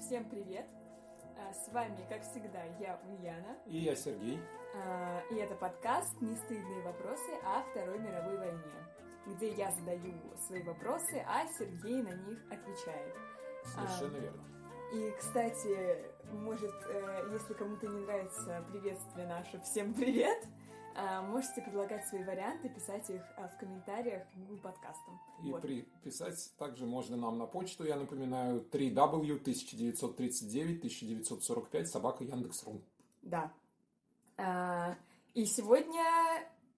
Всем привет! А, С вами, как всегда, я Ульяна. И я Сергей. А, И это подкаст «Нестыдные вопросы о Второй мировой войне», где я задаю свои вопросы, а Сергей на них отвечает. Совершенно верно. И, кстати, может, э, если кому-то не нравится приветствие наше «Всем привет!», а, можете предлагать свои варианты, писать их а, в комментариях к Google подкастам. И Вот. приписать также можно нам на почту, я напоминаю, 3w 1939 1945 собака Яндекс.ру. Да. А, И сегодня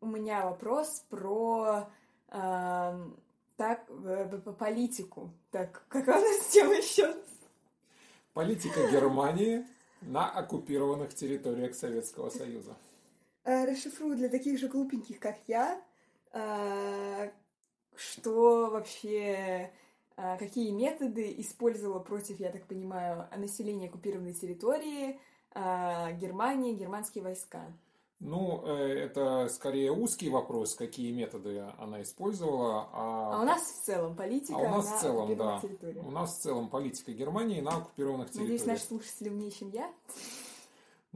у меня вопрос про так, э, п- п- политику. Так, какая у нас тема еще? Политика Германии на оккупированных территориях Советского Союза. А, Расшифрую для таких же глупеньких, как я, а, что вообще, а, какие методы использовала против, я так понимаю, населения оккупированной территории а, Германии, германские войска. Ну, э, это скорее узкий вопрос, какие методы она использовала. А у нас в целом политика а у нас на в целом, да. У нас в целом политика Германии на оккупированных территориях. Надеюсь, наши слушатели умнее, чем я.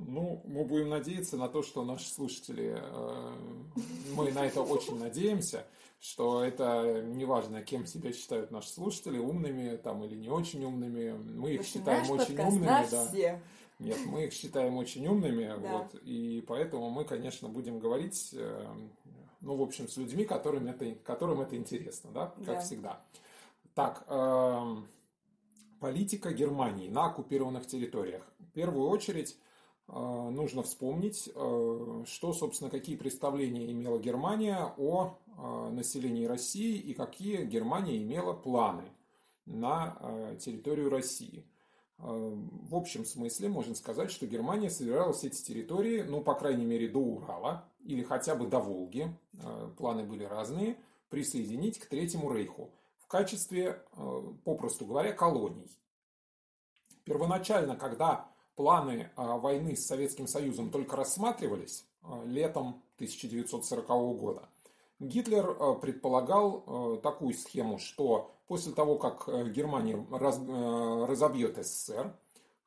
Ну, мы будем надеяться на то, что наши слушатели, э, мы на это очень надеемся, что это неважно, кем себя считают наши слушатели, умными там или не очень умными, мы их считаем очень умными, да. все. Нет, мы их считаем очень умными, Да. вот, и поэтому мы, конечно, будем говорить, э, ну, в общем, с людьми, которым это, которым это интересно, да, как Да. всегда. Так, эм, политика Германии на оккупированных территориях. В первую очередь нужно вспомнить, э, что, собственно, какие представления имела Германия о э, населении России и какие Германия имела планы на э, территорию России. Э, В общем смысле можно сказать, что Германия собиралась эти территории, ну, по крайней мере, до Урала или хотя бы до Волги, э, планы были разные, присоединить к Третьему Рейху в качестве, э, попросту говоря, колоний. Первоначально, когда планы э, войны с Советским Союзом только рассматривались э, летом 1940 года, Гитлер э, предполагал такую схему, что после того, как Германия раз- разобьет СССР,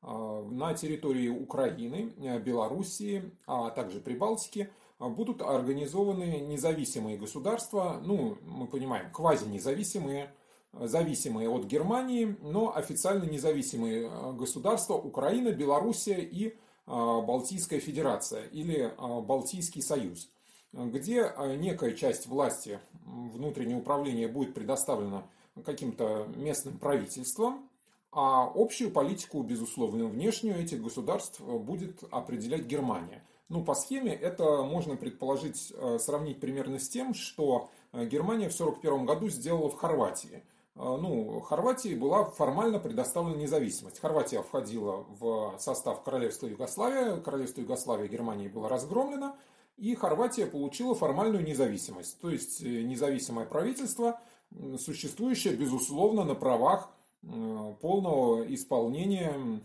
на территории Украины, Белоруссии, а также Прибалтики будут организованы независимые государства, ну, мы понимаем, квазинезависимые, зависимые от Германии, но официально независимые э, государства Украина, Белоруссия и э, Балтийская Федерация или э, Балтийский Союз где некая часть власти м, внутреннего управления будет предоставлена каким-то местным правительством, а общую политику, безусловно, внешнюю этих государств будет определять Германия. Ну, по схеме это можно предположить, сравнить примерно с тем, что Германия в 1941 году сделала в Хорватии. Э, Ну, Хорватии была формально предоставлена независимость. Хорватия входила в состав Королевства Югославия, Королевство Югославия Германии было разгромлено, и Хорватия получила формальную независимость, то есть э, независимое правительство, существующее, безусловно, на правах полного исполнения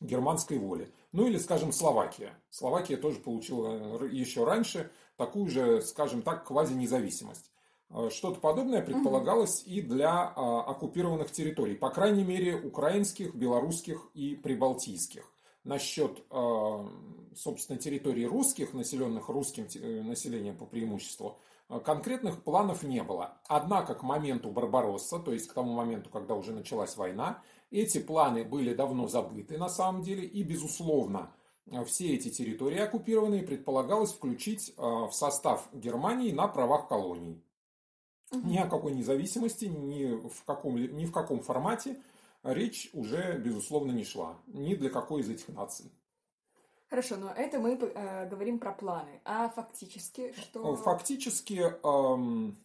германской воли. Ну или, скажем, Словакия. Словакия тоже получила э, еще раньше такую же, скажем так, квазинезависимость. Э, Что-то подобное предполагалось и для а, оккупированных территорий, по крайней мере, украинских, белорусских и прибалтийских. Насчет, э, собственно, территорий русских, населенных русским э, населением по преимуществу, э, конкретных планов не было. Однако к моменту Барбаросса, то есть к тому моменту, когда уже началась война, эти планы были давно забыты на самом деле, и, безусловно, все эти территории оккупированные предполагалось включить в состав Германии на правах колоний. Ни о какой независимости, ни в каком, ни в каком формате речь уже, безусловно, не шла. Ни для какой из этих наций. Хорошо, но это мы э, говорим про планы. А фактически что... Фактически, эм,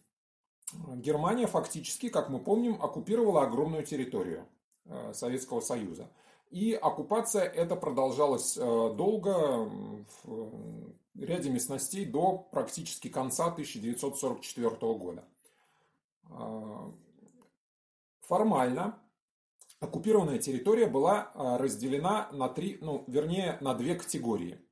Германия фактически, как мы помним, оккупировала огромную территорию э, Советского Союза. И оккупация эта продолжалась э, долго, в э, ряде местностей до практически конца 1944 года. Э, Формально оккупированная территория была э, разделена на три, ну, вернее, на две категории.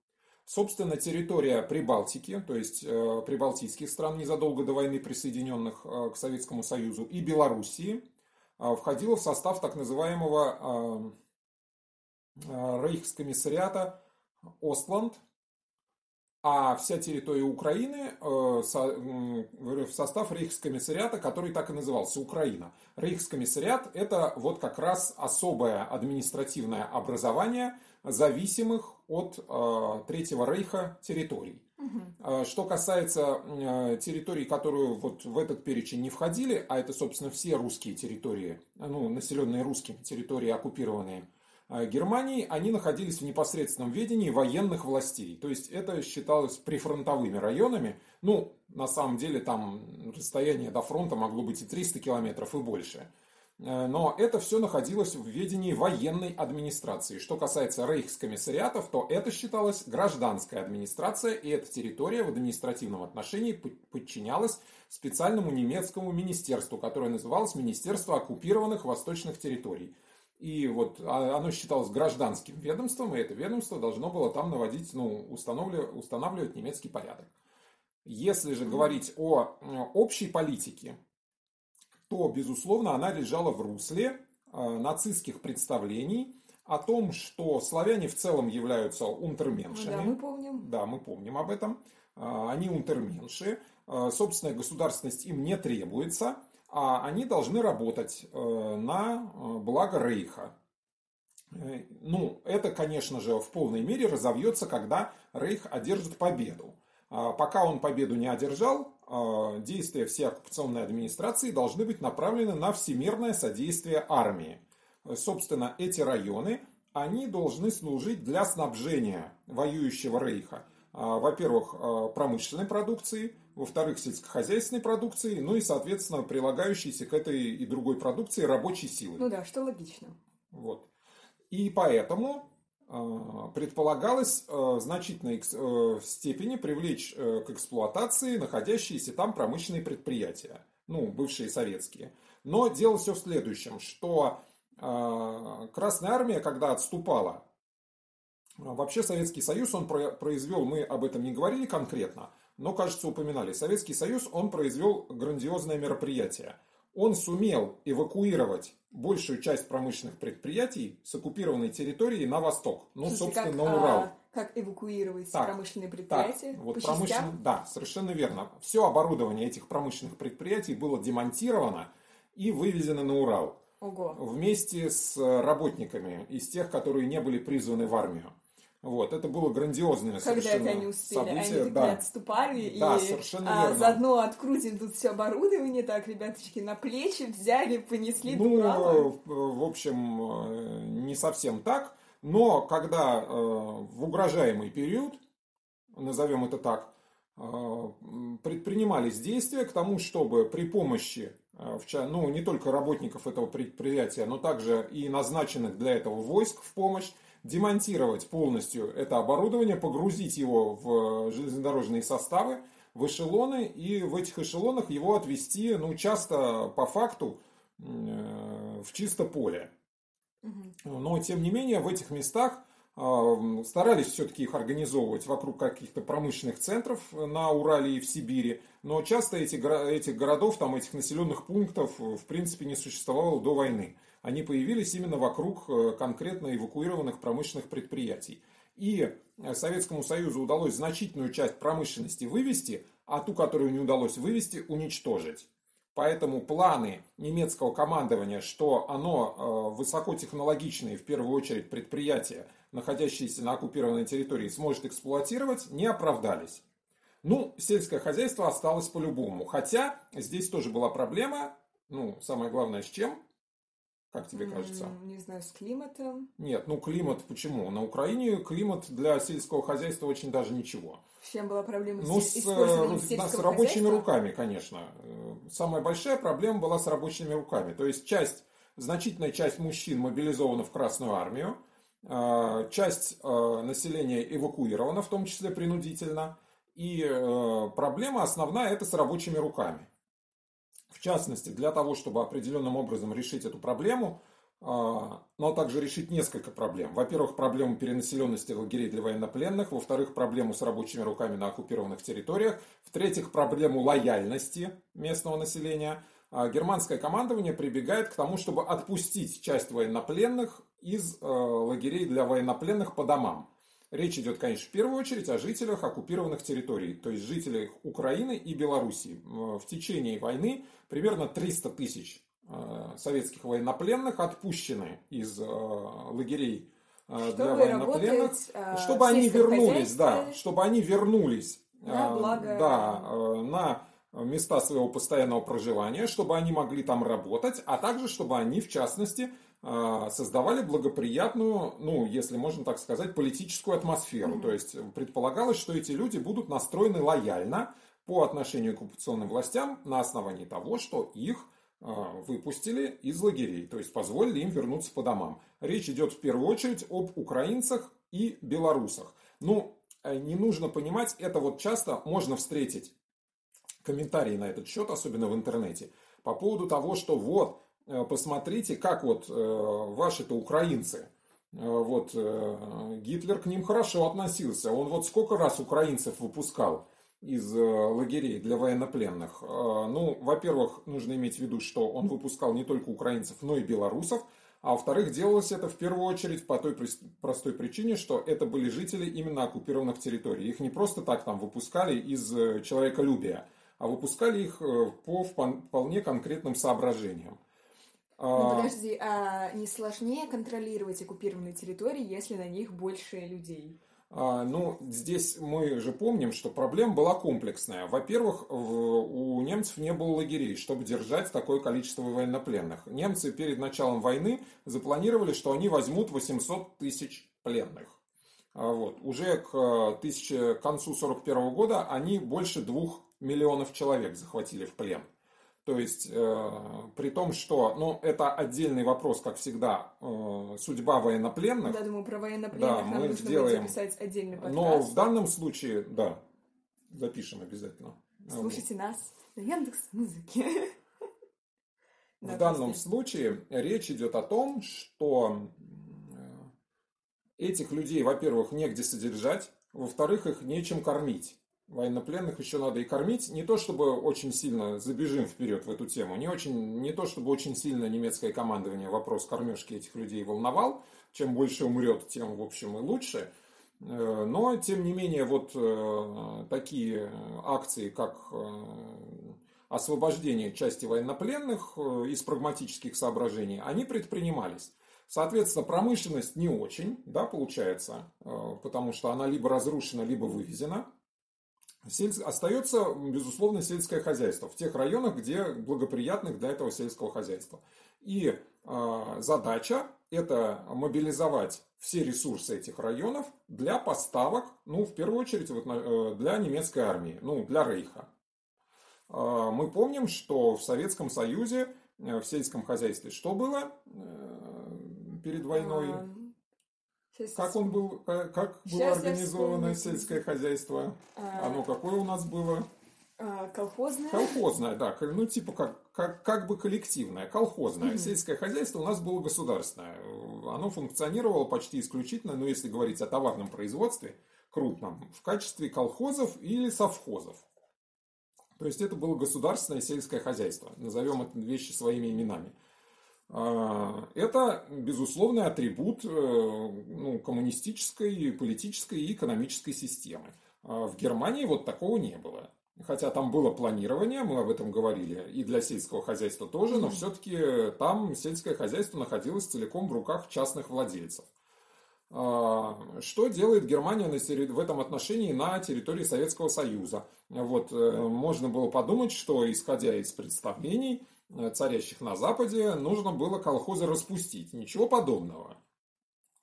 Собственно, территория Прибалтики, то есть э, прибалтийских стран, незадолго до войны присоединенных э, к Советскому Союзу, и Белоруссии, э, входила в состав так называемого рейхскомиссариата Остланд, а вся территория Украины в состав рейхскомиссариата, который так и назывался Украина. Рейхскомиссариат – это вот как раз особое административное образование зависимых от Третьего Рейха территорий. Угу. Что касается территорий, которые вот в этот перечень не входили, а это, собственно, все русские территории, ну, населенные русскими территории, оккупированные Германией, они находились в непосредственном ведении военных властей. То есть это считалось прифронтовыми районами. Ну, на самом деле там расстояние до фронта могло быть и 300 километров, и больше. Э, но это все находилось в ведении военной администрации. Что касается рейхскомиссариатов, то это считалось гражданская администрация, и эта территория в административном отношении подчинялась специальному немецкому министерству, которое называлось Министерство оккупированных восточных территорий. И вот а, оно считалось гражданским ведомством, и это ведомство должно было там наводить, ну, устанавливать, устанавливать немецкий порядок. Если же говорить о общей политике, то, безусловно, она лежала в русле э, нацистских представлений о том, что славяне в целом являются унтерменшами. Да, мы помним. Да, мы помним об этом. Э, они унтерменши. Э, собственная государственность им не требуется, а они должны работать на благо Рейха. Ну, это, конечно же, в полной мере разовьется, когда Рейх одержит победу. Пока он победу не одержал, а, действия всей оккупационной администрации должны быть направлены на всемирное содействие армии. Собственно, эти районы, они должны служить для снабжения воюющего рейха. А, во-первых, а, промышленной продукции, во-вторых, сельскохозяйственной продукции, ну и, соответственно, прилагающейся к этой и другой продукции рабочей силы. Ну да, что логично. Вот. И поэтому Э, предполагалось э, в значительной э, степени привлечь к эксплуатации находящиеся там промышленные предприятия, ну, бывшие советские. Но дело все в следующем, что Красная Армия, когда отступала, вообще Советский Союз, он произвел, мы об этом не говорили конкретно, но, кажется, упоминали, Советский Союз, он произвел грандиозное мероприятие – он сумел эвакуировать большую часть промышленных предприятий с оккупированной территории на восток, ну, Слушайте, собственно, как, на Урал. А, как эвакуировать так, промышленные предприятия? Так, вот по промышлен... Да, совершенно верно. Все оборудование этих промышленных предприятий было демонтировано и вывезено на Урал. Ого. Вместе с работниками из тех, которые не были призваны в армию. Вот, это было грандиозное Когда совершенно это они успели? событие. Они да. отступали да, и совершенно а, заодно открутим тут все оборудование, так, ребяточки, на плечи взяли, понесли ну, Урала. в общем, э, не совсем так, но когда э, в угрожаемый период, назовем это так, э, предпринимались действия к тому, чтобы при помощи ну, не только работников этого предприятия, но также и назначенных для этого войск в помощь, демонтировать полностью это оборудование, погрузить его в железнодорожные составы, в эшелоны, и в этих эшелонах его отвезти, ну, часто по факту э, в чисто поле. Но, тем не менее, в этих местах э, старались все-таки их организовывать вокруг каких-то промышленных центров на Урале и в Сибири, но часто эти, этих городов, там, этих населенных пунктов, в принципе, не существовало до войны они появились именно вокруг э, конкретно эвакуированных промышленных предприятий. И э, Советскому Союзу удалось значительную часть промышленности вывести, а ту, которую не удалось вывести, уничтожить. Поэтому планы немецкого командования, что оно э, высокотехнологичные, в первую очередь, предприятия, находящиеся на оккупированной территории, сможет эксплуатировать, не оправдались. Ну, сельское хозяйство осталось по-любому. Хотя здесь тоже была проблема, ну, самое главное, с чем? Как тебе кажется? Не знаю, с климатом. Нет, ну климат почему? На Украине климат для сельского хозяйства очень даже ничего. В чем была проблема ну, с, использованием с, с рабочими руками, конечно. Э, самая большая проблема была с рабочими руками. То есть часть, значительная часть мужчин мобилизована в Красную армию, э, часть э, населения эвакуирована, в том числе принудительно. И проблема основная это с рабочими руками. В частности, для того, чтобы определенным образом решить эту проблему, а, но также решить несколько проблем. Во-первых, проблему перенаселенности лагерей для военнопленных, во-вторых, проблему с рабочими руками на оккупированных территориях, в-третьих, проблему лояльности местного населения, а германское командование прибегает к тому, чтобы отпустить часть военнопленных из э, лагерей для военнопленных по домам. Речь идет, конечно, в первую очередь о жителях оккупированных территорий, то есть жителях Украины и Белоруссии. В течение войны примерно 300 тысяч э, советских военнопленных отпущены из э, лагерей чтобы для военнопленных, чтобы они вернулись, да, чтобы они вернулись на благо... да, на места своего постоянного проживания, чтобы они могли там работать, а также чтобы они, в частности, создавали благоприятную, ну, если можно так сказать, политическую атмосферу. Mm-hmm. То есть предполагалось, что эти люди будут настроены лояльно по отношению к оккупационным властям на основании того, что их а, выпустили из лагерей, то есть позволили им вернуться по домам. Речь идет в первую очередь об украинцах и белорусах. Ну, э, не нужно понимать, это вот часто можно встретить комментарии на этот счет, особенно в интернете, по поводу того, что вот, посмотрите, как вот э, ваши-то украинцы, э, вот Гитлер к ним хорошо относился, он вот сколько раз украинцев выпускал из лагерей для военнопленных. Ну, во-первых, нужно иметь в виду, что он выпускал не только украинцев, но и белорусов, а во-вторых, делалось это в первую очередь по той простой причине, что это были жители именно оккупированных территорий. Их не просто так там выпускали из человеколюбия, а выпускали их э, по вполне конкретным соображениям. Ну, подожди, а не сложнее контролировать оккупированные территории, если на них больше людей? А, ну, здесь мы же помним, что проблема была комплексная. Во-первых, у немцев не было лагерей, чтобы держать такое количество военнопленных. Немцы перед началом войны запланировали, что они возьмут 800 тысяч пленных. А вот. Уже к, тысяче, к концу 1941 года они больше двух миллионов человек захватили в плен. То есть, э, при том, что, ну, это отдельный вопрос, как всегда, э, судьба военнопленных. Да, думаю, про военнопленных да, нам мы нужно сделаем, записать отдельный подкаст. Но в данном случае, да, запишем обязательно. Слушайте вот. нас на Яндекс Музыке. В данном случае речь идет о том, что этих людей, во-первых, негде содержать, во-вторых, их нечем кормить военнопленных еще надо и кормить. Не то, чтобы очень сильно забежим вперед в эту тему, не, очень, не то, чтобы очень сильно немецкое командование вопрос кормежки этих людей волновал. Чем больше умрет, тем, в общем, и лучше. Э, но, тем не менее, вот э, такие акции, как э, освобождение части военнопленных из прагматических соображений, они предпринимались. Соответственно, промышленность не очень, да, получается, потому что она либо разрушена, либо вывезена. Сель... Остается, безусловно, сельское хозяйство в тех районах, где благоприятных для этого сельского хозяйства. И э, задача это мобилизовать все ресурсы этих районов для поставок, ну, в первую очередь, вот, э, для немецкой армии, ну, для Рейха. Э, мы помним, что в Советском Союзе э, в сельском хозяйстве что было перед войной? Как он был, как было организовано сельское хозяйство? А... Оно какое у нас было? А, колхозное. Колхозное, да. Ну, типа как, как, как бы коллективное, колхозное. Mm-hmm. Сельское хозяйство у нас было государственное. Оно функционировало почти исключительно, ну, если говорить о товарном производстве, крупном, в качестве колхозов или совхозов. То есть это было государственное сельское хозяйство. Назовем это вещи своими именами. А, это безусловный атрибут э, ну, коммунистической, политической и экономической системы. А в Германии вот такого не было. Хотя там было планирование, мы об этом говорили, и для сельского хозяйства тоже, но все-таки там сельское хозяйство находилось целиком в руках частных владельцев. А, что делает Германия в этом отношении на территории Советского Союза? Вот, э, можно было подумать, что, исходя из представлений, царящих на Западе, нужно было колхозы распустить. Ничего подобного.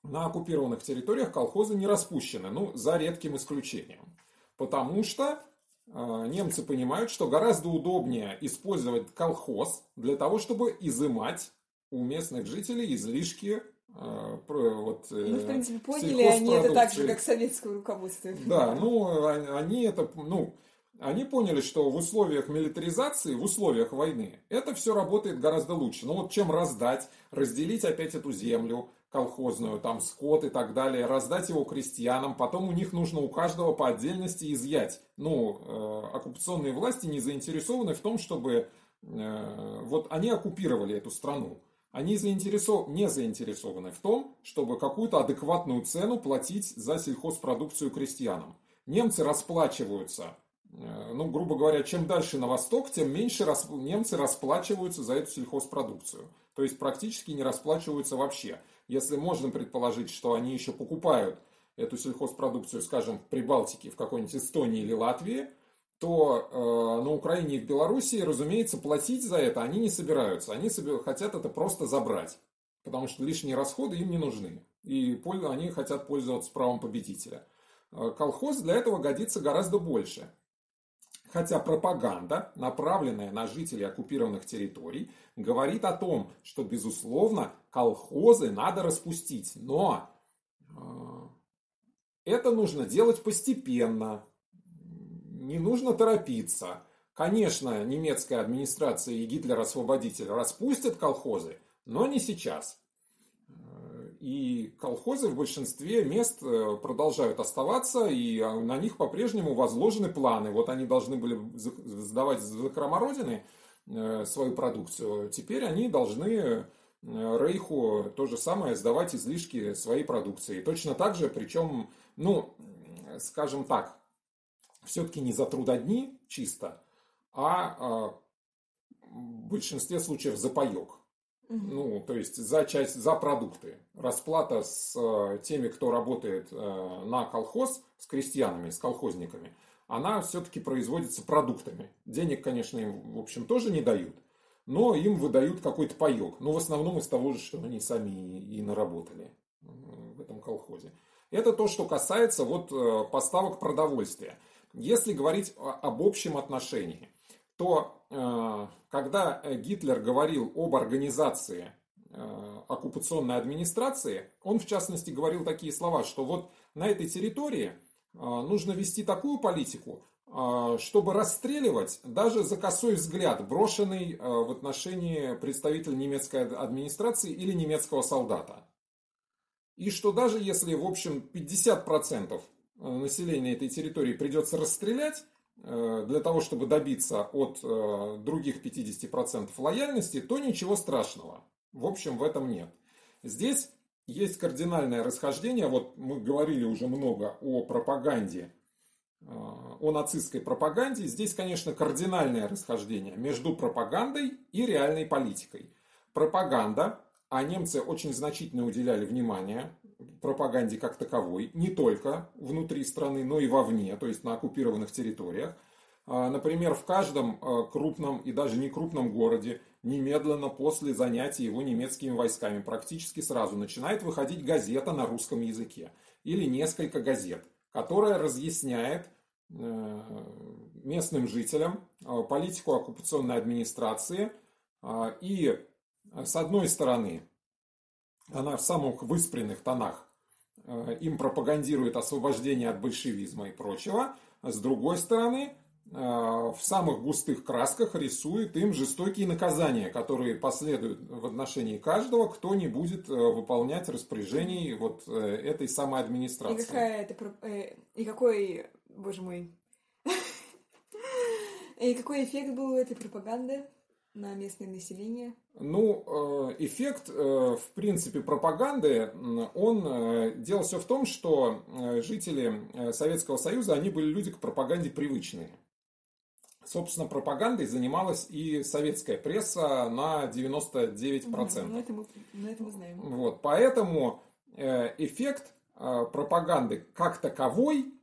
На оккупированных территориях колхозы не распущены, ну, за редким исключением. Потому что э, немцы понимают, что гораздо удобнее использовать колхоз для того, чтобы изымать у местных жителей излишки э, вот, ну, в принципе, поняли они это так же, как советское руководство. Да, ну, они это, ну, они поняли, что в условиях милитаризации, в условиях войны, это все работает гораздо лучше. Ну вот чем раздать, разделить опять эту землю колхозную, там скот и так далее, раздать его крестьянам, потом у них нужно у каждого по отдельности изъять. Ну, э, оккупационные власти не заинтересованы в том, чтобы вот они оккупировали эту страну. Они заинтересов... не заинтересованы в том, чтобы какую-то адекватную цену платить за сельхозпродукцию крестьянам. Немцы расплачиваются ну, грубо говоря, чем дальше на восток, тем меньше рас... немцы расплачиваются за эту сельхозпродукцию. То есть практически не расплачиваются вообще. Если можно предположить, что они еще покупают эту сельхозпродукцию, скажем, в Прибалтике, в какой-нибудь Эстонии или Латвии, то э, на Украине и в Белоруссии, разумеется, платить за это они не собираются. Они себе хотят это просто забрать, потому что лишние расходы им не нужны. И они хотят пользоваться правом победителя. Э, колхоз для этого годится гораздо больше. Хотя пропаганда, направленная на жителей оккупированных территорий, говорит о том, что, безусловно, колхозы надо распустить. Но э, это нужно делать постепенно. Не нужно торопиться. Конечно, немецкая администрация и Гитлер-освободитель распустят колхозы, но не сейчас. И колхозы в большинстве мест э, продолжают оставаться, и а, на них по-прежнему возложены планы. Вот они должны были сдавать за закрома Родины э, свою продукцию. Теперь они должны э, Рейху то же самое сдавать излишки своей продукции. Точно так же, причем, ну, скажем так, все-таки не за трудодни чисто, а, а в большинстве случаев за паек. Ну, то есть за часть, за продукты. Расплата с э, теми, кто работает э, на колхоз, с крестьянами, с колхозниками, она все-таки производится продуктами. Денег, конечно, им, в общем, тоже не дают, но им выдают какой-то паек. Ну, в основном из того же, что они сами и, и наработали в этом колхозе. Это то, что касается вот э, поставок продовольствия. Если говорить об общем отношении, то Э, когда э, Гитлер говорил об организации э, оккупационной администрации, он в частности говорил такие слова, что вот на этой территории нужно вести такую политику, чтобы расстреливать даже за косой взгляд, брошенный в отношении представителя немецкой администрации или немецкого солдата. И что даже если, в общем, 50% населения этой территории придется расстрелять, для того, чтобы добиться от э, других 50% лояльности, то ничего страшного. В общем, в этом нет. Здесь есть кардинальное расхождение. Вот мы говорили уже много о пропаганде, э, о нацистской пропаганде. Здесь, конечно, кардинальное расхождение между пропагандой и реальной политикой. Пропаганда, а немцы очень значительно уделяли внимание пропаганде как таковой, не только внутри страны, но и вовне, то есть на оккупированных территориях. А, например, в каждом а, крупном и даже не крупном городе немедленно после занятия его немецкими войсками практически сразу начинает выходить газета на русском языке или несколько газет, которая разъясняет э, местным жителям а, политику оккупационной администрации и с одной стороны она в самых выспренных тонах э, им пропагандирует освобождение от большевизма и прочего. С другой стороны, э, в самых густых красках рисует им жестокие наказания, которые последуют в отношении каждого, кто не будет э, выполнять распоряжений вот этой самой администрации. И какая это... И какой... Боже мой... И какой эффект был у этой пропаганды? На местное население? Ну, э, эффект, э, в принципе, пропаганды, он э, делал все в том, что жители Советского Союза, они были люди к пропаганде привычные. Собственно, пропагандой занималась и советская пресса на 99%. Ну, это мы, ну, это мы знаем. Вот, поэтому эффект пропаганды как таковой,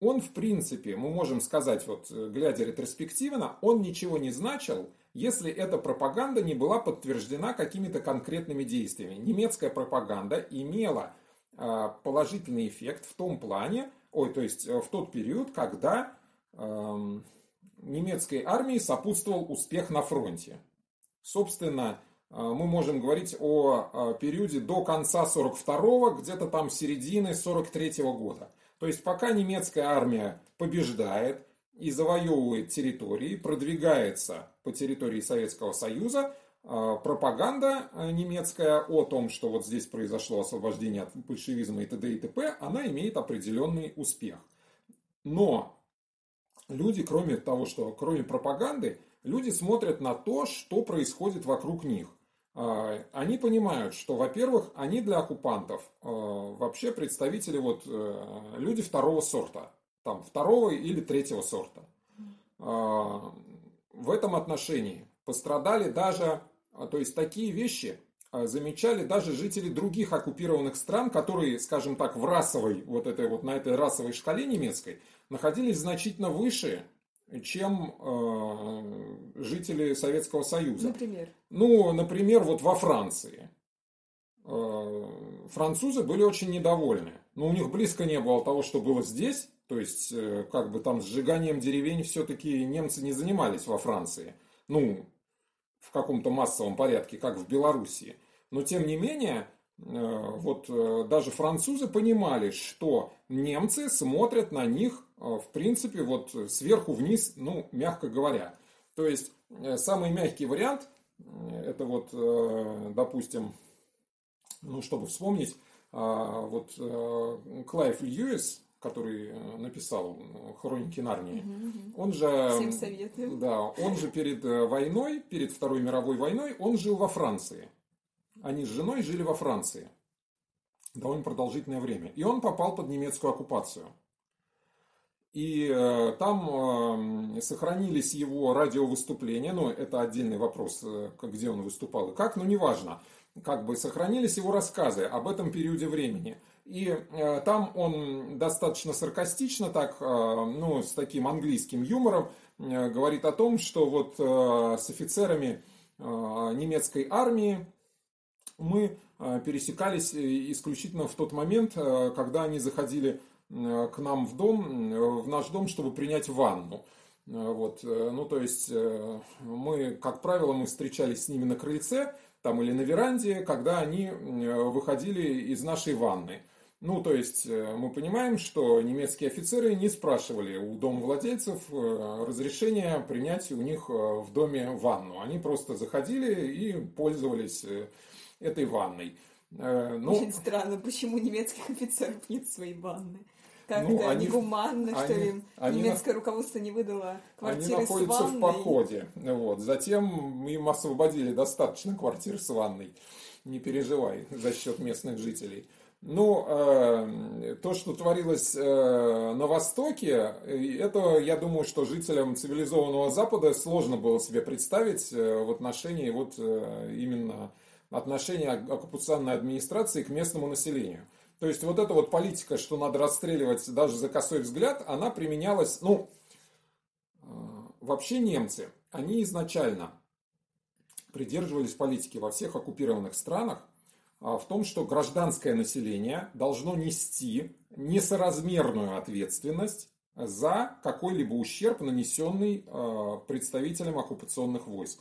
он, в принципе, мы можем сказать, вот глядя ретроспективно, он ничего не значил, если эта пропаганда не была подтверждена какими-то конкретными действиями. Немецкая пропаганда имела а, положительный эффект в том плане, ой, то есть э, в тот период, когда эм, немецкой армии сопутствовал успех на фронте. Собственно, э, мы можем говорить о э, периоде до конца 42-го, где-то там середины 43-го года. То есть пока немецкая армия побеждает, и завоевывает территории, продвигается по территории Советского Союза, а, пропаганда э, немецкая о том, что вот здесь произошло освобождение от большевизма и т.д. и т.п., она имеет определенный успех. Но люди, кроме того, что кроме пропаганды, Люди смотрят на то, что происходит вокруг них. Они понимают, что, во-первых, они для оккупантов вообще представители, вот, люди второго сорта, там, второго или третьего сорта. В этом отношении пострадали даже, то есть такие вещи замечали даже жители других оккупированных стран, которые, скажем так, в расовой, вот этой вот на этой расовой шкале немецкой, находились значительно выше, чем э, жители Советского Союза. Например? Ну, например, вот во Франции. Э, французы были очень недовольны. Но у них близко не было того, что было здесь. То есть, э, как бы там сжиганием деревень все-таки немцы не занимались во Франции. Ну, в каком-то массовом порядке, как в Белоруссии. Но, тем не менее, э, вот э, даже французы понимали, что немцы смотрят на них, в принципе, вот сверху вниз, ну, мягко говоря. То есть, самый мягкий вариант, это вот, допустим, ну, чтобы вспомнить, вот Клайв Льюис, который написал «Хроники Нарнии», угу, он же... Всем советую. Да, он же перед войной, перед Второй мировой войной, он жил во Франции. Они с женой жили во Франции довольно продолжительное время. И он попал под немецкую оккупацию. И э, там э, сохранились его радиовыступления, ну, это отдельный вопрос, э, где он выступал и как, но неважно. Как бы сохранились его рассказы об этом периоде времени. И э, там он достаточно саркастично, так, э, ну, с таким английским юмором, э, говорит о том, что вот с офицерами немецкой армии мы пересекались исключительно в тот момент, когда они заходили к нам в дом, в наш дом, чтобы принять ванну. Вот, ну, то есть мы, как правило, мы встречались с ними на крыльце там, или на веранде, когда они выходили из нашей ванны. Ну, то есть мы понимаем, что немецкие офицеры не спрашивали у домовладельцев разрешения принять у них в доме ванну. Они просто заходили и пользовались этой ванной. Э, ну, Очень странно, почему немецких офицеров нет своей ванны. Как ну, они, негуманно, они, что ли? Они, Немецкое руководство не выдало квартиры Они находятся с ванной. в походе. Вот. Затем им освободили достаточно квартир с ванной. Не переживай за счет местных жителей. Ну, э, то, что творилось э, на Востоке, это, я думаю, что жителям цивилизованного Запада сложно было себе представить э, в отношении вот э, именно отношение оккупационной администрации к местному населению. То есть вот эта вот политика, что надо расстреливать даже за косой взгляд, она применялась, ну, э, вообще немцы, они изначально придерживались политики во всех оккупированных странах в том, что гражданское население должно нести несоразмерную ответственность за какой-либо ущерб, нанесенный э, представителям оккупационных войск.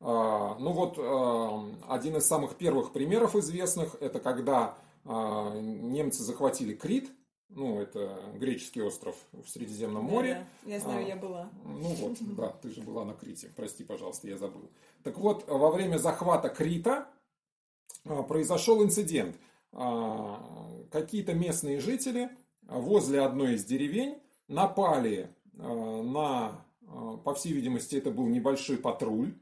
А, ну вот а, один из самых первых примеров известных, это когда а, немцы захватили Крит, ну, это греческий остров в Средиземном море. Да, я знаю, а, я была. Ну вот, да, ты же была на Крите. Прости, пожалуйста, я забыл. Так вот, во время захвата Крита произошел инцидент. Какие-то местные жители возле одной из деревень напали на, по всей видимости, это был небольшой патруль,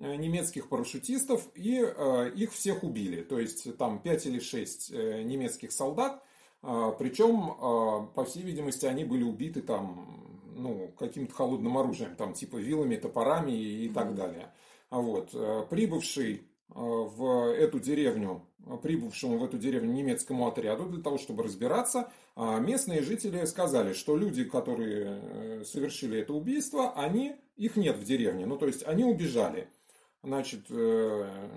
Э, немецких парашютистов, и э, их всех убили. То есть там 5 или 6 э, немецких солдат, причем, по всей видимости, они были убиты там, ну, каким-то холодным оружием, там, типа вилами, топорами и, и так далее. Вот. Прибывший в эту деревню, прибывшему в эту деревню немецкому отряду для того, чтобы разбираться, местные жители сказали, что люди, которые совершили это убийство, они, их нет в деревне, ну то есть они убежали. Значит, э,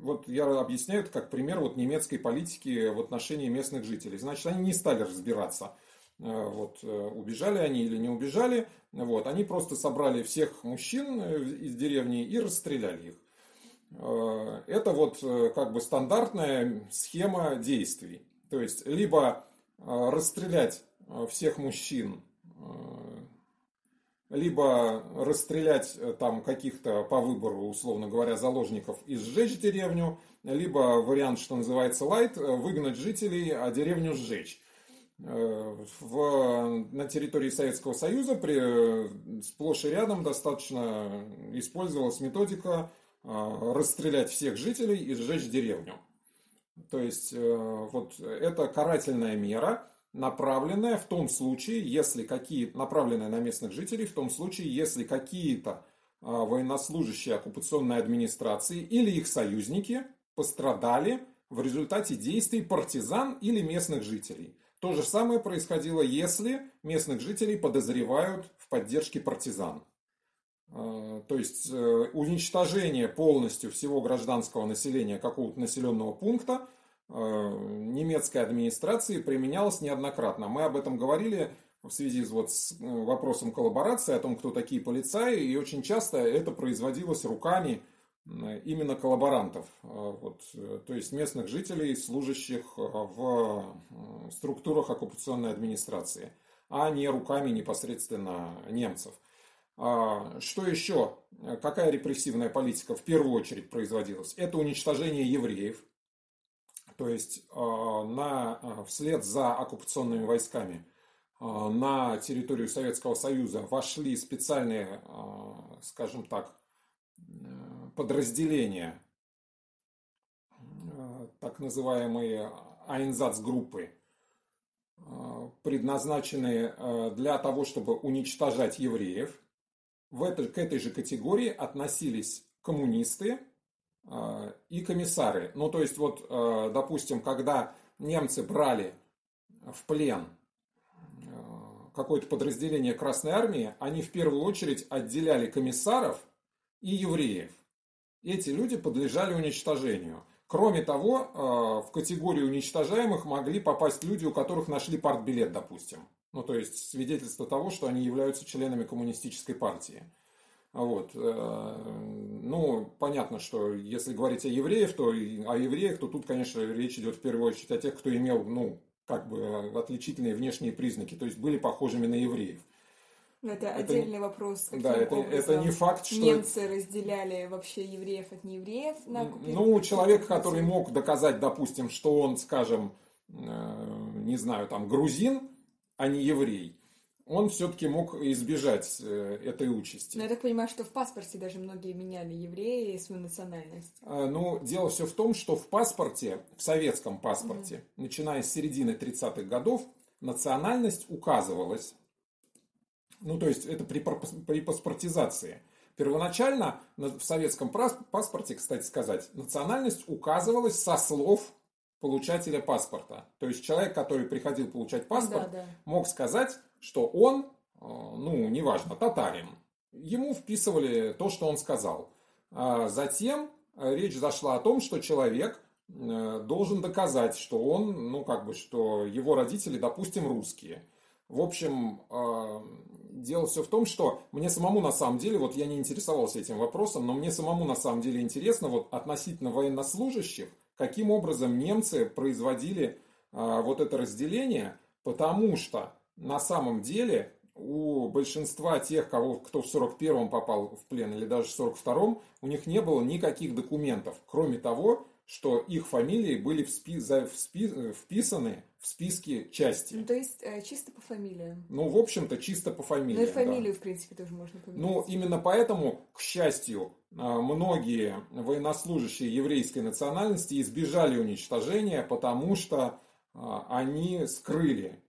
вот я объясняю это как пример вот немецкой политики в отношении местных жителей. Значит, они не стали разбираться, э, вот, э, убежали они или не убежали. Вот, они просто собрали всех мужчин из деревни и расстреляли их. Это вот как бы стандартная схема действий. То есть, либо расстрелять всех мужчин либо расстрелять э, там каких-то по выбору, условно говоря, заложников и сжечь деревню, либо вариант, что называется лайт, э, выгнать жителей, а деревню сжечь. в, на территории Советского Союза при, сплошь и рядом достаточно использовалась методика расстрелять всех жителей и сжечь деревню. То есть вот это карательная мера, направленная в том случае, если какие направленная на местных жителей, в том случае, если какие-то а, военнослужащие оккупационной администрации или их союзники пострадали в результате действий партизан или местных жителей. То же самое происходило, если местных жителей подозревают в поддержке партизан. А, то есть э, уничтожение полностью всего гражданского населения какого-то населенного пункта Э, немецкой администрации применялось неоднократно. Мы об этом говорили в связи вот с э, вопросом коллаборации, о том, кто такие полицаи, и очень часто это производилось руками именно коллаборантов, э, вот, то есть местных жителей, служащих в структурах оккупационной администрации, а не руками непосредственно немцев. А, что еще? Какая репрессивная политика в первую очередь производилась? Это уничтожение евреев, то есть а, на, а, вслед за оккупационными войсками на территорию Советского Союза вошли специальные, скажем так, подразделения, так называемые Айнзац-группы, предназначенные для того, чтобы уничтожать евреев. В этой, к этой же категории относились коммунисты, а, и комиссары. Ну, то есть, вот, а, допустим, когда немцы брали в плен а, какое-то подразделение Красной Армии, они в первую очередь отделяли комиссаров и евреев. Эти люди подлежали уничтожению. Кроме того, в категорию уничтожаемых могли попасть люди, у которых нашли партбилет, допустим. Ну, то есть свидетельство того, что они являются членами коммунистической партии. Вот. Э, ну, понятно, что если говорить о евреях, то о евреях, то тут, конечно, речь идет в первую очередь о тех, кто имел, ну, как бы отличительные внешние признаки, то есть были похожими на евреев. Это, это отдельный вопрос. Да, это, это не факт, что... Немцы разделяли вообще евреев от неевреев на Ну, человек, который мог доказать, допустим, что он, скажем, э, не знаю, там, грузин, а не еврей, он все-таки мог избежать э, этой участи. Но я так понимаю, что в паспорте даже многие меняли евреи свою национальность. А, ну, дело все в том, что в паспорте, в советском паспорте, угу. начиная с середины 30-х годов, национальность указывалась. Ну, то есть это при, при паспортизации. Первоначально в советском паспорте, кстати сказать, национальность указывалась со слов получателя паспорта. То есть человек, который приходил получать паспорт, да, да. мог сказать, что он, э, ну, неважно, татарин. Ему вписывали то, что он сказал. А затем э, речь зашла о том, что человек э, должен доказать, что он, ну, как бы, что его родители, допустим, русские. В общем, дело все в том, что мне самому на самом деле, вот я не интересовался этим вопросом, но мне самому на самом деле интересно вот относительно военнослужащих, каким образом немцы производили вот это разделение, потому что на самом деле у большинства тех, кого, кто в 41-м попал в плен или даже в 42-м, у них не было никаких документов, кроме того, что их фамилии были вспи, за, вспи, вписаны в списки части. Ну, то есть э, чисто по фамилиям. Ну, в общем-то, чисто по фамилиям. Ну, и фамилию, да. в принципе, тоже можно поменять. Ну, именно поэтому, к счастью, э, многие военнослужащие еврейской национальности избежали уничтожения, потому что э, они скрыли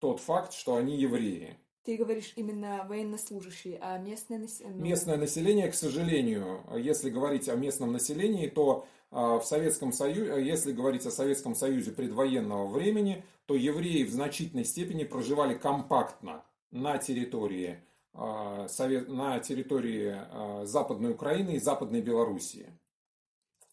тот факт, что они евреи. Ты говоришь именно военнослужащие, а местное население? Ну... Местное население, к сожалению, если говорить о местном населении, то а, в Советском Союзе, если говорить о Советском Союзе предвоенного времени, то евреи в значительной степени проживали компактно на территории, а, на территории а, Западной Украины и Западной Белоруссии.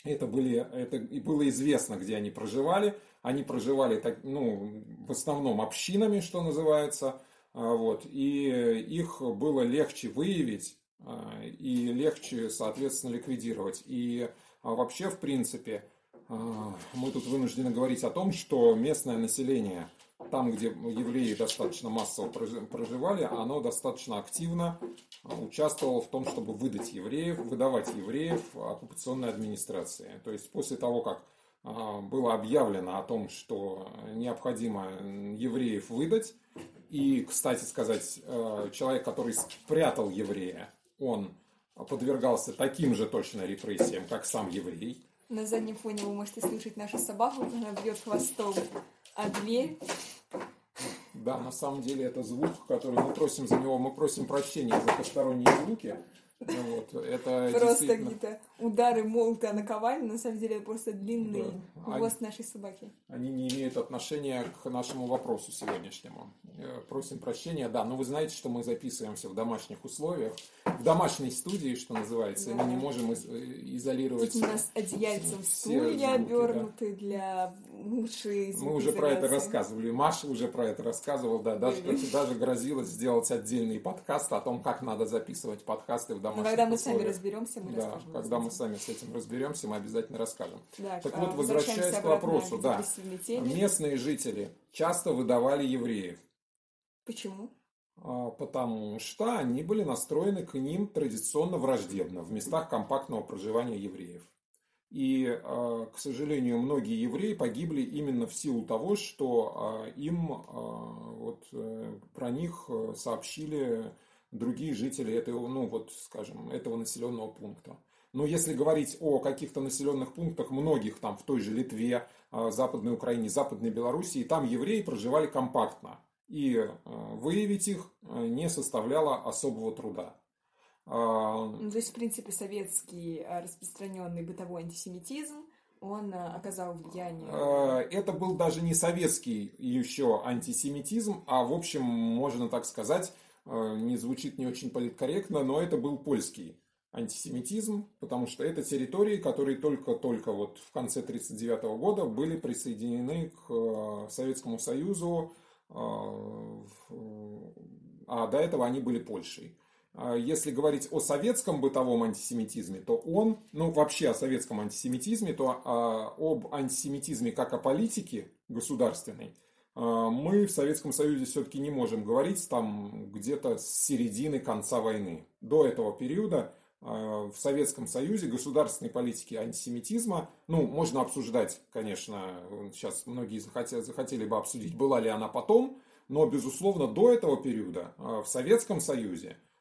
Это, были, это было известно, где они проживали. Они проживали так, ну, в основном общинами, что называется. А, вот, и их было легче выявить а, и легче, соответственно, ликвидировать. И а, вообще, в принципе, мы тут вынуждены говорить о том, что местное население, там, где евреи достаточно массово проживали, оно достаточно активно участвовало в том, чтобы выдать евреев, выдавать евреев оккупационной администрации. То есть после того, как было объявлено о том, что необходимо евреев выдать. И, кстати сказать, человек, который спрятал еврея, он подвергался таким же точно репрессиям, как сам еврей. На заднем фоне вы можете слышать нашу собаку, она бьет хвостом а дверь. Да, на самом деле это звук, который мы просим за него, мы просим прощения за посторонние звуки. Ну вот, это просто какие-то удары молота на коваль, на самом деле это просто длинный да. хвост они, нашей собаки. Они не имеют отношения к нашему вопросу сегодняшнему. Э, просим прощения, да, но вы знаете, что мы записываемся в домашних условиях, в домашней студии, что называется, да. и мы не можем из- э, изолировать. Тут у нас одеяльцем стулья обернуты да. для лучшей Мы уже про это рассказывали, Маша уже про это рассказывала, да, даже, даже грозилась сделать отдельный подкаст о том, как надо записывать подкасты в домашних но когда мы условиях. сами разберемся, мы да, расскажем. когда мы сами с этим разберемся, мы обязательно расскажем. Да, так вот, возвращаясь к вопросу, да, местные жители часто выдавали евреев. Почему? А, потому что они были настроены к ним традиционно враждебно в местах компактного проживания евреев. И, а, к сожалению, многие евреи погибли именно в силу того, что а, им вот, э, про них э, сообщили другие жители этого, ну, вот, скажем, этого населенного пункта. Но если говорить о каких-то населенных пунктах, многих там в той же Литве, Западной Украине, Западной Белоруссии, там евреи проживали компактно и э, выявить их не составляло особого труда. А, ну, то есть, в принципе, советский э, распространенный бытовой антисемитизм, он оказал влияние. Это был даже не советский еще антисемитизм, а, в общем, можно так сказать, не звучит не очень политкорректно, но это был польский антисемитизм, потому что это территории, которые только-только вот в конце 1939 года были присоединены к Советскому Союзу, а, а до этого они были Польшей. А если говорить о советском бытовом антисемитизме, то он, ну вообще о советском антисемитизме, то а, об антисемитизме как о политике государственной мы в Советском Союзе все-таки не можем говорить там где-то с середины конца войны. До этого периода в Советском Союзе государственной политики антисемитизма, ну, можно обсуждать, конечно, сейчас многие захотели, захотели бы обсудить, была ли она потом, но, безусловно, до этого периода а, в Советском Союзе а,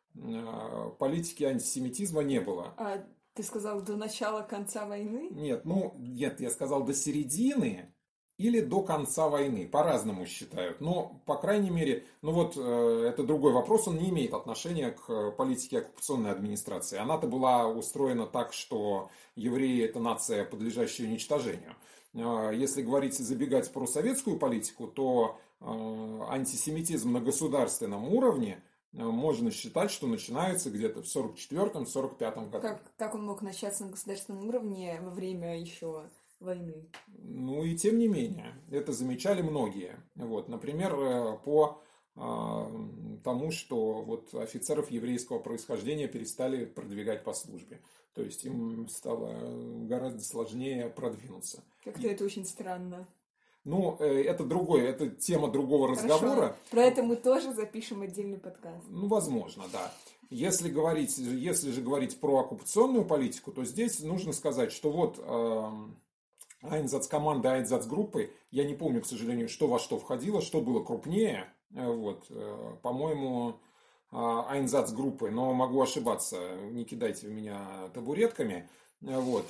политики антисемитизма не было. А ты сказал до начала конца войны? Нет, ну, нет, я сказал до середины или до конца войны. По-разному считают. Но, по крайней мере, ну вот э, это другой вопрос, он не имеет отношения к политике оккупационной администрации. Она-то была устроена так, что евреи это нация, подлежащая уничтожению. Э, если говорить, забегать про советскую политику, то э, антисемитизм на государственном уровне можно считать, что начинается где-то в 44-45 году. Как, как он мог начаться на государственном уровне во время еще войны. Ну и тем не менее, это замечали многие. Вот, например, э, по а, тому, что вот офицеров еврейского происхождения перестали продвигать по службе. То есть им стало гораздо сложнее продвинуться. Как-то и... это очень странно. Ну, э, это другое, это тема другого разговора. Хорошо. Про это мы тоже запишем отдельный подкаст. Ну, возможно, да. Если говорить, если же говорить про оккупационную политику, то здесь нужно сказать, что вот эм, Айнзац команды, Айнзац группы. Я не помню, к сожалению, что во что входило, что было крупнее. Э, вот, э, по-моему, а, Айнзац группы, но могу ошибаться, не кидайте в меня табуретками. Э, вот,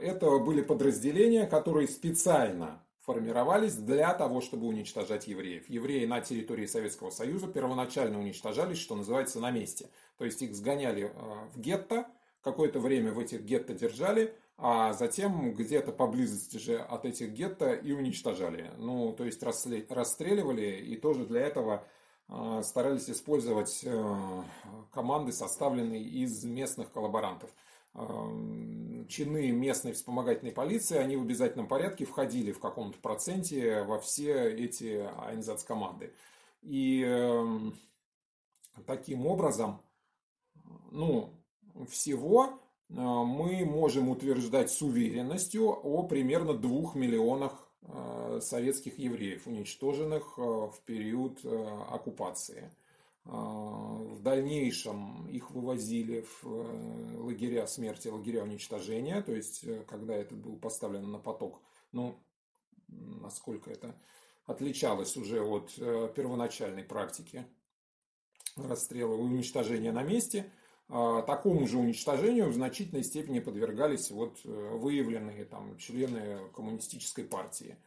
это были подразделения, которые специально формировались для того, чтобы уничтожать евреев. Евреи на территории Советского Союза первоначально уничтожались, что называется, на месте. То есть их сгоняли в гетто, какое-то время в этих гетто держали, а затем где-то поблизости же от этих гетто и уничтожали. Ну, то есть расстреливали, и тоже для этого а, старались использовать э, команды, составленные из местных коллаборантов. А, чины местной вспомогательной полиции, они в обязательном порядке входили в каком-то проценте во все эти команды. И эм, таким образом, ну, всего а, мы можем утверждать с уверенностью о примерно двух миллионах а, советских евреев, уничтоженных а, в период оккупации. В дальнейшем их вывозили в лагеря смерти, лагеря уничтожения, то есть когда это был поставлен на поток, ну, насколько это отличалось уже от первоначальной практики расстрела и уничтожения на месте – а, такому же уничтожению в значительной степени подвергались вот э, выявленные там члены коммунистической партии,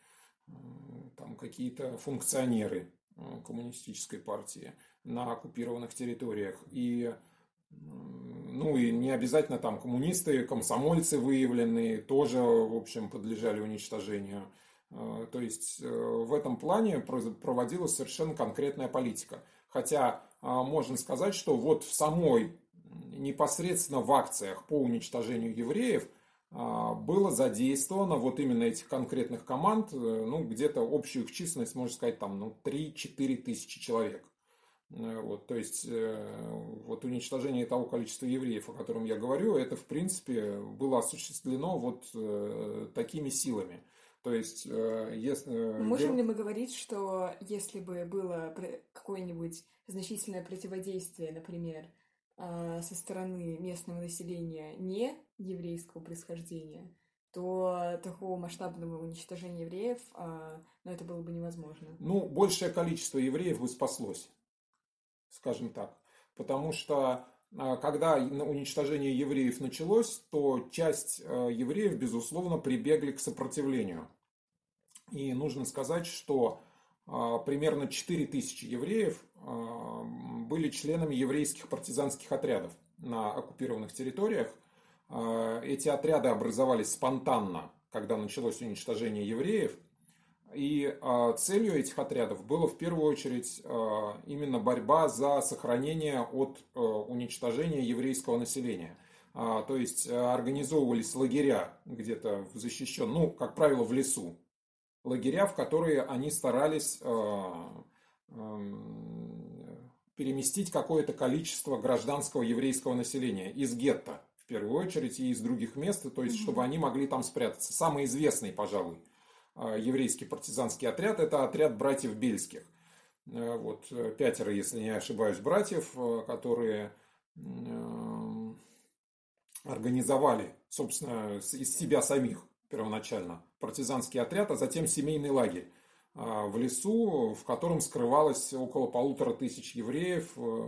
там какие-то функционеры э, коммунистической партии на оккупированных территориях. И ну и не обязательно там коммунисты, комсомольцы выявленные тоже, в общем, подлежали уничтожению. Э, то есть в этом плане проводилась совершенно конкретная политика. Хотя можно сказать, что вот в самой непосредственно в акциях по уничтожению евреев а, было задействовано вот именно этих конкретных команд, э, ну, где-то общую их численность, можно сказать, там, ну, 3-4 тысячи человек. Э, вот, то есть, э, вот уничтожение того количества евреев, о котором я говорю, это, в принципе, было осуществлено вот такими силами. То есть, если... Можем ли мы говорить, что если бы было какое-нибудь значительное противодействие, например, со стороны местного населения не еврейского происхождения, то такого масштабного уничтожения евреев, ну, это было бы невозможно. Ну, большее количество евреев бы спаслось, скажем так. Потому что а, когда уничтожение евреев началось, то часть евреев, безусловно, прибегли к сопротивлению. И нужно сказать, что примерно 4000 евреев были членами еврейских партизанских отрядов на оккупированных территориях. А, эти отряды образовались спонтанно, когда началось уничтожение евреев. И а, целью этих отрядов было в первую очередь а, именно борьба за сохранение от уничтожения еврейского населения. То есть организовывались лагеря где-то в защищен, ну, как правило, в лесу. Лагеря, в которые они старались переместить какое-то количество гражданского еврейского населения из гетто, в первую очередь, и из других мест, то есть, чтобы они могли там спрятаться. Самый известный, пожалуй, а, еврейский партизанский отряд – это отряд братьев Бельских. Э, вот э, пятеро, если не ошибаюсь, братьев, э, которые организовали, собственно, из себя самих первоначально партизанский отряд, а затем семейный лагерь. В лесу, в котором скрывалось около полутора тысяч евреев, э,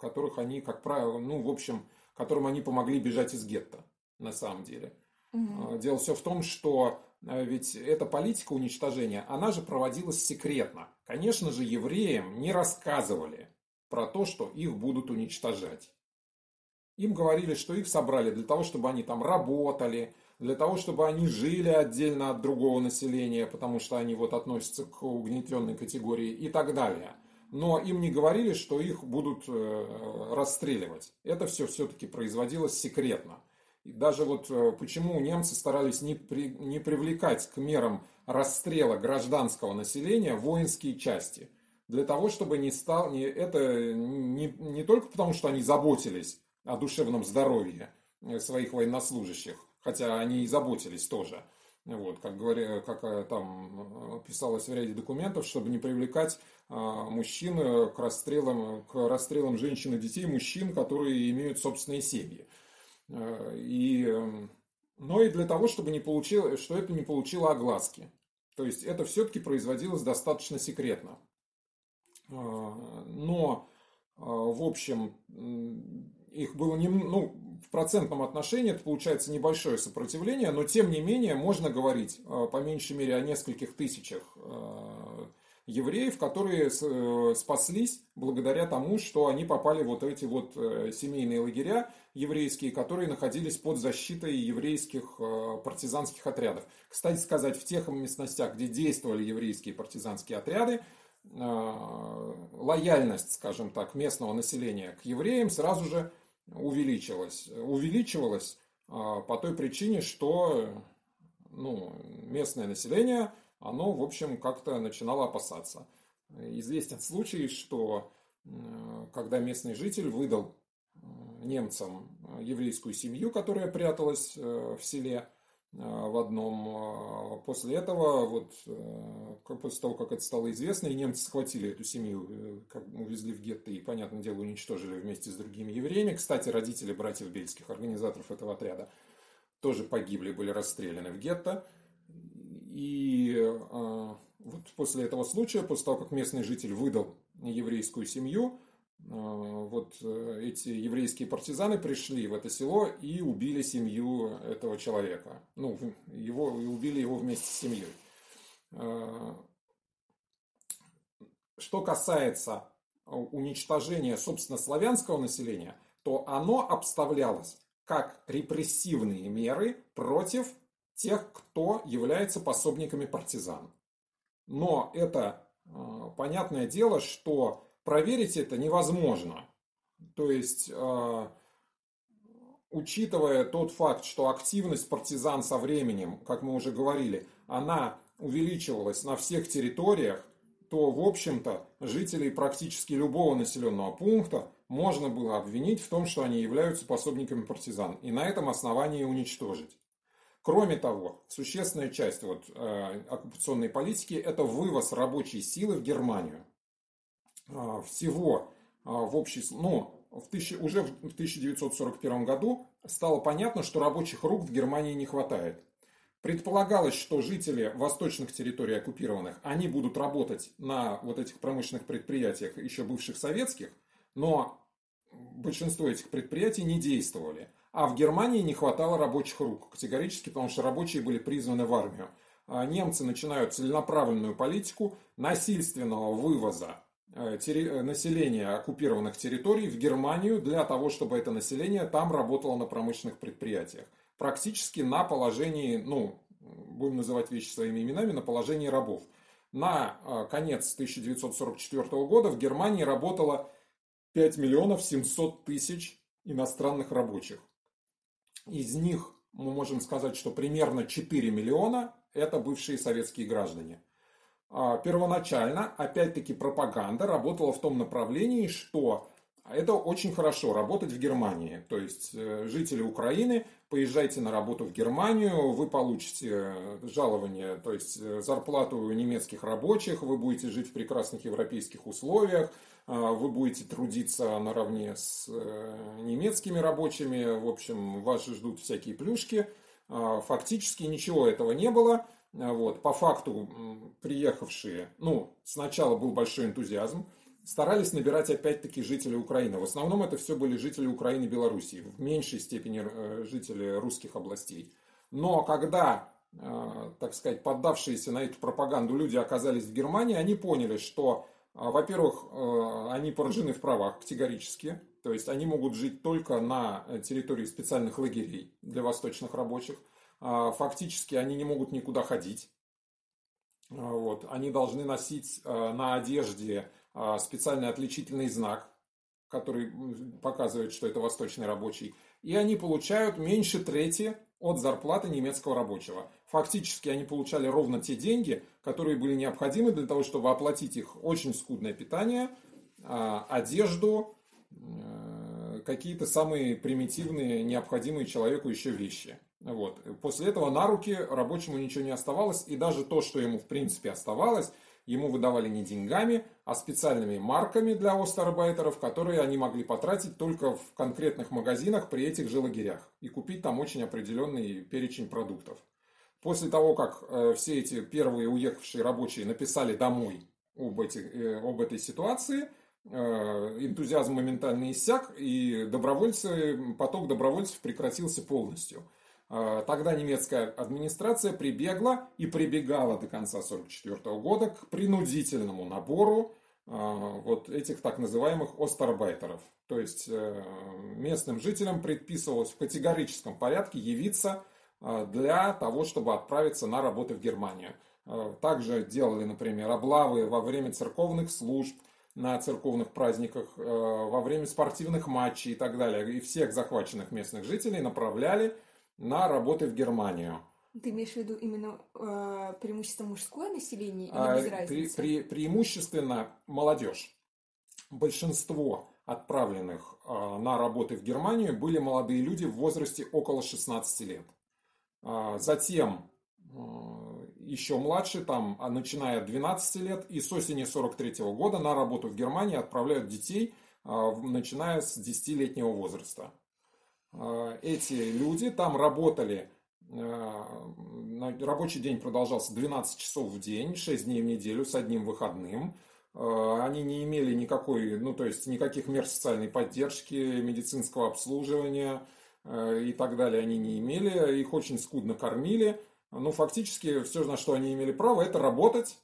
которых они, как правило, ну, в общем, которым они помогли бежать из гетто, на самом деле. Угу. Дело все в том, что э, ведь эта политика уничтожения, она же проводилась секретно. Конечно же, евреям не рассказывали про то, что их будут уничтожать. Им говорили, что их собрали для того, чтобы они там работали, для того, чтобы они жили отдельно от другого населения, потому что они вот относятся к угнетенной категории и так далее. Но им не говорили, что их будут э, расстреливать. Это все все-таки производилось секретно. Даже вот э, почему немцы старались не, при, не привлекать к мерам расстрела гражданского населения воинские части. Для того, чтобы не стал... Не, это не, не только потому, что они заботились о душевном здоровье э, своих военнослужащих, хотя они и заботились тоже. Вот, как, говоря, как э, там писалось в ряде документов, чтобы не привлекать мужчин к расстрелам, к расстрелам женщин и детей, мужчин, которые имеют собственные семьи. Э, и, но и для того, чтобы не получило, что это не получило огласки. То есть это все-таки производилось достаточно секретно. Но, в общем, их было не, ну, в процентном отношении это получается небольшое сопротивление, но тем не менее можно говорить э, по меньшей мере о нескольких тысячах э, евреев, которые э, спаслись благодаря тому, что они попали вот эти вот семейные лагеря еврейские, которые находились под защитой еврейских партизанских отрядов. Кстати сказать, в тех местностях, где действовали еврейские партизанские отряды, лояльность, скажем так, местного населения к евреям сразу же увеличилась. Увеличивалась по той причине, что ну, местное население, оно, в общем, как-то начинало опасаться. Известен случай, что когда местный житель выдал немцам еврейскую семью, которая пряталась э, в селе, в одном. После этого, вот, после того, как это стало известно, и немцы схватили эту семью, как увезли в гетто и, понятное дело, уничтожили вместе с другими евреями. Кстати, родители братьев Бельских, организаторов этого отряда, тоже погибли, были расстреляны в гетто. И вот после этого случая, после того, как местный житель выдал еврейскую семью, э, вот э, эти еврейские партизаны пришли в это село и убили семью этого человека. Ну, его, убили его вместе с семьей. Э, что касается уничтожения, собственно, славянского населения, то оно обставлялось как репрессивные меры против тех, кто является пособниками партизан. Но это а, понятное дело, что проверить это невозможно. То есть, а, учитывая тот факт, что активность партизан со временем, как мы уже говорили, она увеличивалась на всех территориях, то, в общем-то, жителей практически любого населенного пункта можно было обвинить в том, что они являются пособниками партизан, и на этом основании уничтожить. Кроме того, существенная часть вот, э, оккупационной политики – это вывоз рабочей силы в Германию. Э, всего э, в общей... Ну, в тысячи, уже в 1941 году стало понятно, что рабочих рук в Германии не хватает. Предполагалось, что жители восточных территорий оккупированных, они будут работать на вот этих промышленных предприятиях, еще бывших советских, но большинство этих предприятий не действовали – а в Германии не хватало рабочих рук, категорически, потому что рабочие были призваны в армию. А немцы начинают целенаправленную политику насильственного вывоза э, э, населения оккупированных территорий в Германию для того, чтобы это население там работало на промышленных предприятиях. Практически на положении, ну, будем называть вещи своими именами, на положении рабов. На э, конец 1944 года в Германии работало 5 миллионов 700 тысяч иностранных рабочих. Из них мы можем сказать, что примерно 4 миллиона – это бывшие советские граждане. А, первоначально, опять-таки, пропаганда работала в том направлении, что это очень хорошо работать в Германии. То есть э, жители Украины, поезжайте на работу в Германию, вы получите э, жалование, то есть э, зарплату немецких рабочих, вы будете жить в прекрасных европейских условиях, вы будете трудиться наравне с э, немецкими рабочими, в общем, вас ждут всякие плюшки. А, фактически ничего этого не было. А, вот, по факту приехавшие, ну, сначала был большой энтузиазм, старались набирать опять-таки жители Украины. В основном это все были жители Украины и Белоруссии, в меньшей степени э, жители русских областей. Но когда, так сказать, поддавшиеся на эту пропаганду люди оказались в Германии, они поняли, что а, во-первых, э, они поражены в правах категорически, то есть они могут жить только на э, территории специальных лагерей для восточных рабочих. А, фактически они не могут никуда ходить. А, вот. Они должны носить э, на одежде специальный отличительный знак, который показывает, что это восточный рабочий. И они получают меньше трети от зарплаты немецкого рабочего. Фактически они получали ровно те деньги, которые были необходимы для того, чтобы оплатить их очень скудное питание, а, одежду, э, какие-то самые примитивные, необходимые человеку еще вещи. Вот. После этого на руки рабочему ничего не оставалось, и даже то, что ему в принципе оставалось, ему выдавали не деньгами, а специальными марками для остарбайтеров, которые они могли потратить только в конкретных магазинах при этих же лагерях и купить там очень определенный перечень продуктов. После того, как э, все эти первые уехавшие рабочие написали домой об, этих, э, об этой ситуации, э, энтузиазм моментально иссяк, и добровольцы, поток добровольцев прекратился полностью. Э, тогда немецкая администрация прибегла и прибегала до конца 1944 года к принудительному набору э, вот этих так называемых остарбайтеров. То есть э, местным жителям предписывалось в категорическом порядке явиться для того, чтобы отправиться на работы в Германию. Также делали, например, облавы во время церковных служб, на церковных праздниках, во время спортивных матчей и так далее. И всех захваченных местных жителей направляли на работы в Германию. Ты имеешь в виду именно э, преимущественно мужское население или а, без разницы? Пре, пре, преимущественно молодежь. Большинство отправленных э, на работы в Германию были молодые люди в возрасте около 16 лет. А, затем еще младше, там, начиная от 12 лет, и с осени 43 года на работу в Германии отправляют детей, начиная с 10-летнего возраста. Эти люди там работали рабочий день продолжался 12 часов в день, 6 дней в неделю с одним выходным. Они не имели никакой, ну то есть никаких мер социальной поддержки, медицинского обслуживания и так далее они не имели. Их очень скудно кормили. Но фактически все, на что они имели право, это работать.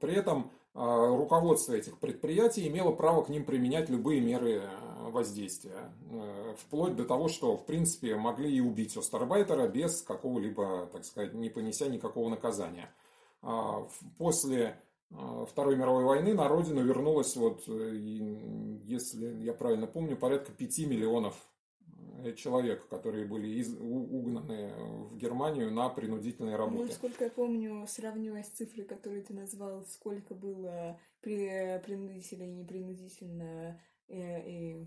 При этом руководство этих предприятий имело право к ним применять любые меры воздействия. Э, вплоть до того, что, в принципе, могли и убить Остарбайтера без какого-либо, так сказать, не понеся никакого наказания. А, после а, Второй мировой войны на родину вернулось, вот, э, если я правильно помню, порядка 5 миллионов э, человек, которые были из, угнаны в Германию на принудительные ну, работы. Ну, насколько я помню, сравнивая с цифрой, которую ты назвал, сколько было при принудительно и непринудительно и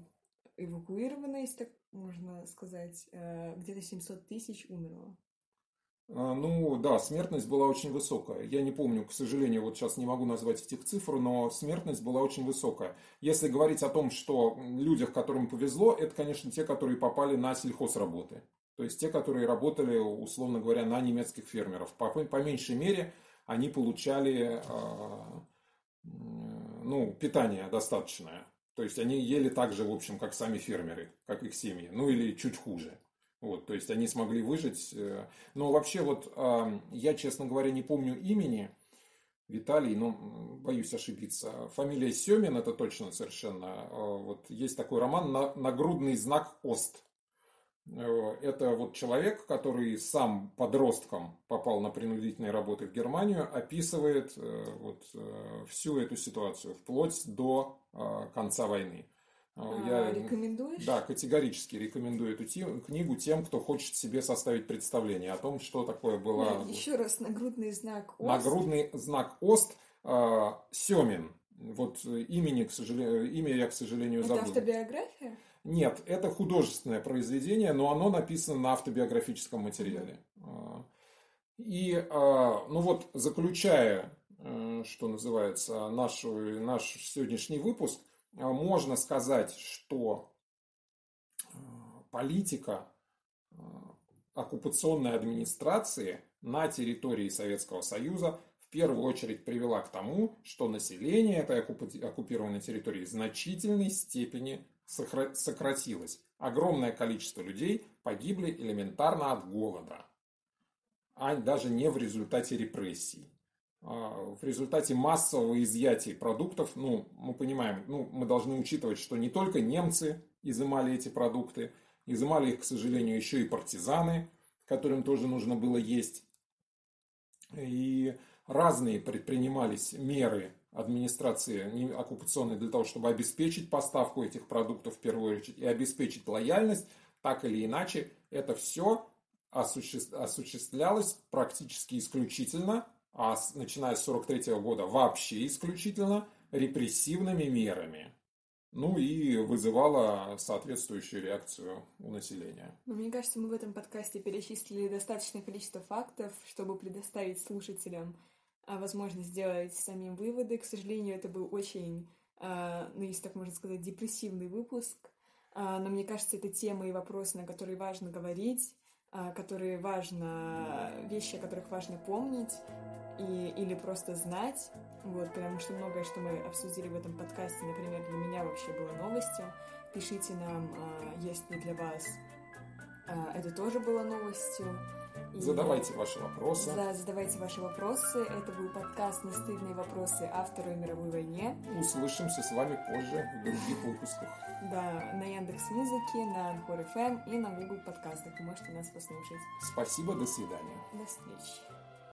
эвакуировано, если так можно сказать, э, где-то 700 тысяч умерло. А, ну да, смертность была очень высокая. Я не помню, к сожалению, вот сейчас не могу назвать этих цифр, но смертность была очень высокая. Если говорить о том, что людях, которым повезло, это, конечно, те, которые попали на сельхозработы. То есть те, которые работали, условно говоря, на немецких фермеров. По, по меньшей мере они получали э, ну, питание достаточное. То есть они ели так же, в общем, как сами фермеры, как их семьи. Ну или чуть хуже. Вот, то есть они смогли выжить. Э, но вообще вот я, честно говоря, не помню имени Виталий, но боюсь ошибиться. Фамилия Семин, это точно совершенно. А, вот есть такой роман «Нагрудный знак Ост». Э, это вот человек, который сам подростком попал на принудительные работы в Германию, описывает э, вот всю эту ситуацию, вплоть до конца войны. А, Я, рекомендуешь? Да, категорически рекомендую эту тем, книгу тем, кто хочет себе составить представление о том, что такое было... Еще раз, нагрудный знак ОСТ. Нагрудный знак ОСТ э, Семин. Вот имени, к сожалению, имя я, к сожалению, забыл. Это автобиография? Нет, это художественное произведение, но оно написано на автобиографическом материале. Mm-hmm. И, ну вот, заключая Э, что называется, наш, наш сегодняшний выпуск, э, можно сказать, что политика оккупационной администрации на территории Советского Союза в первую очередь привела к тому, что население этой оккупированной территории в значительной степени сократилось. Огромное количество людей погибли элементарно от голода, а даже не в результате репрессий. А, в результате массового изъятия продуктов, ну, мы понимаем, ну, мы должны учитывать, что не только немцы изымали эти продукты, изымали их, к сожалению, еще и партизаны, которым тоже нужно было есть. И разные предпринимались меры администрации оккупационной для того, чтобы обеспечить поставку этих продуктов в первую очередь и обеспечить лояльность, так или иначе, это все осуществлялось практически исключительно а начиная с 43 года вообще исключительно репрессивными мерами. Ну и вызывала соответствующую реакцию у населения. Ну, мне кажется, мы в этом подкасте перечислили достаточное количество фактов, чтобы предоставить слушателям а, возможность сделать самим выводы. К сожалению, это был очень, а, ну, если так можно сказать, депрессивный выпуск. А, но мне кажется, это темы и вопросы, на которые важно говорить, которые важно, вещи, о которых важно помнить и, или просто знать, вот, потому что многое, что мы обсудили в этом подкасте, например, для меня вообще было новостью. Пишите нам, есть ли для вас это тоже было новостью. Задавайте ваши вопросы. Да, задавайте ваши вопросы. Это был подкаст «Нестыдные вопросы о Второй мировой войне». Услышимся с вами позже в других выпусках. Да, на Яндекс Музыке, на Анхор FM и на Google подкастах. Вы можете нас послушать. Спасибо, до свидания. До встречи.